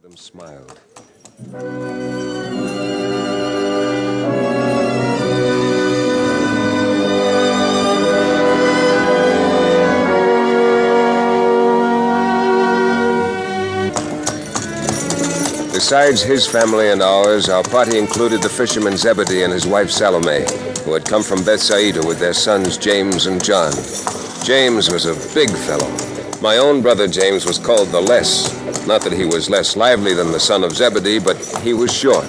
seldom smiled. Besides his family and ours, our party included the fisherman Zebedee and his wife Salome, who had come from Bethsaida with their sons James and John. James was a big fellow. My own brother James was called the Less. Not that he was less lively than the son of Zebedee, but he was short.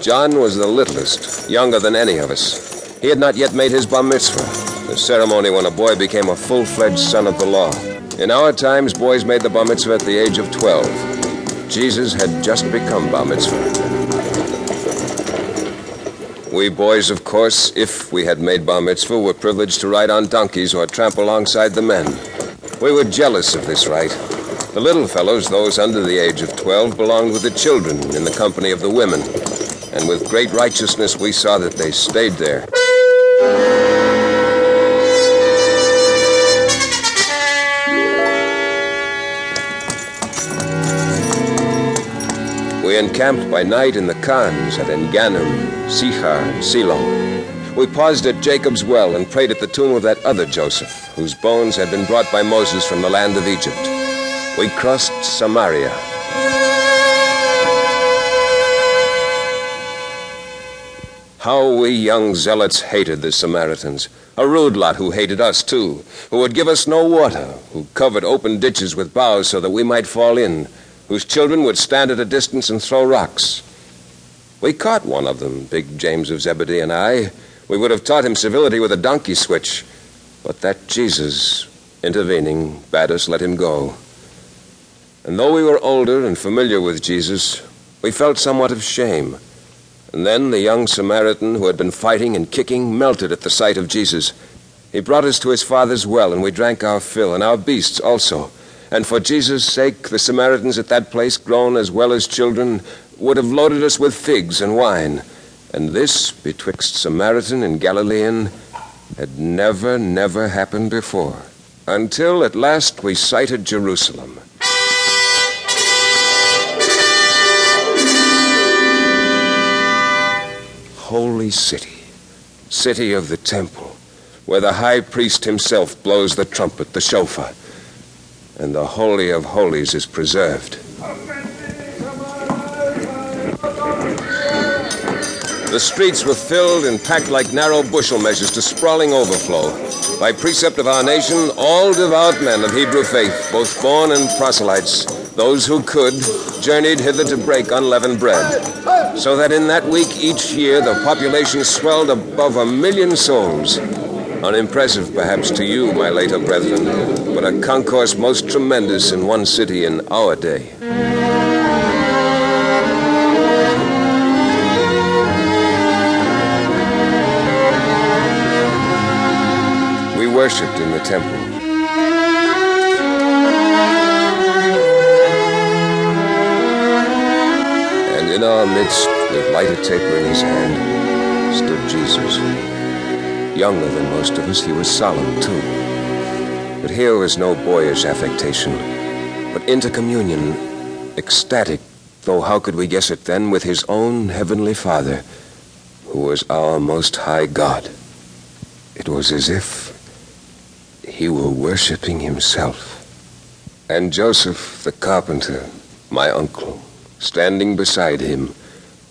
John was the littlest, younger than any of us. He had not yet made his bar mitzvah, the ceremony when a boy became a full fledged son of the law. In our times, boys made the bar mitzvah at the age of 12. Jesus had just become bar mitzvah. We boys, of course, if we had made bar mitzvah, were privileged to ride on donkeys or tramp alongside the men. We were jealous of this right. The little fellows, those under the age of 12, belonged with the children in the company of the women. And with great righteousness, we saw that they stayed there. We encamped by night in the Khans at Enganum, Sichar, and Silon. We paused at Jacob's well and prayed at the tomb of that other Joseph, whose bones had been brought by Moses from the land of Egypt. We crossed Samaria. How we young zealots hated the Samaritans. A rude lot who hated us, too, who would give us no water, who covered open ditches with boughs so that we might fall in, whose children would stand at a distance and throw rocks. We caught one of them, big James of Zebedee and I. We would have taught him civility with a donkey switch, but that Jesus, intervening, bade us let him go. And though we were older and familiar with Jesus, we felt somewhat of shame. And then the young Samaritan who had been fighting and kicking melted at the sight of Jesus. He brought us to his father's well, and we drank our fill, and our beasts also. And for Jesus' sake, the Samaritans at that place, grown as well as children, would have loaded us with figs and wine. And this, betwixt Samaritan and Galilean, had never, never happened before. Until at last we sighted Jerusalem. Holy city, city of the temple, where the high priest himself blows the trumpet, the shofar and the Holy of Holies is preserved. The streets were filled and packed like narrow bushel measures to sprawling overflow. By precept of our nation, all devout men of Hebrew faith, both born and proselytes, those who could, journeyed hither to break unleavened bread. So that in that week each year the population swelled above a million souls. Unimpressive, perhaps, to you, my later brethren, but a concourse most tremendous in one city in our day. Worshipped in the temple. And in our midst, with lighted taper in his hand, stood Jesus. Younger than most of us, he was solemn, too. But here was no boyish affectation, but intercommunion, ecstatic, though how could we guess it then, with his own heavenly Father, who was our most high God. It was as if he were worshiping himself. And Joseph, the carpenter, my uncle, standing beside him,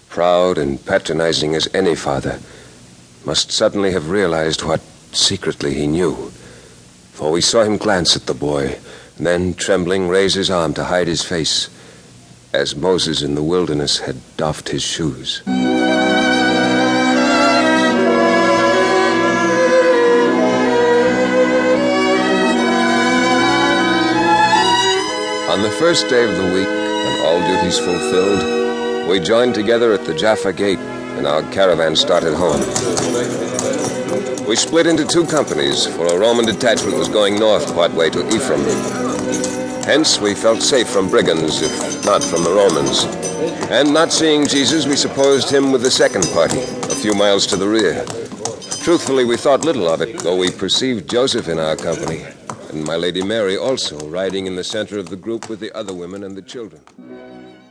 proud and patronizing as any father, must suddenly have realized what secretly he knew. For we saw him glance at the boy, then, trembling, raise his arm to hide his face, as Moses in the wilderness had doffed his shoes. The first day of the week, and all duties fulfilled, we joined together at the Jaffa Gate, and our caravan started home. We split into two companies, for a Roman detachment was going north partway to Ephraim. Hence, we felt safe from brigands, if not from the Romans. And not seeing Jesus, we supposed him with the second party, a few miles to the rear. Truthfully, we thought little of it, though we perceived Joseph in our company, and my Lady Mary also, riding in the center of the group with the other women and the children.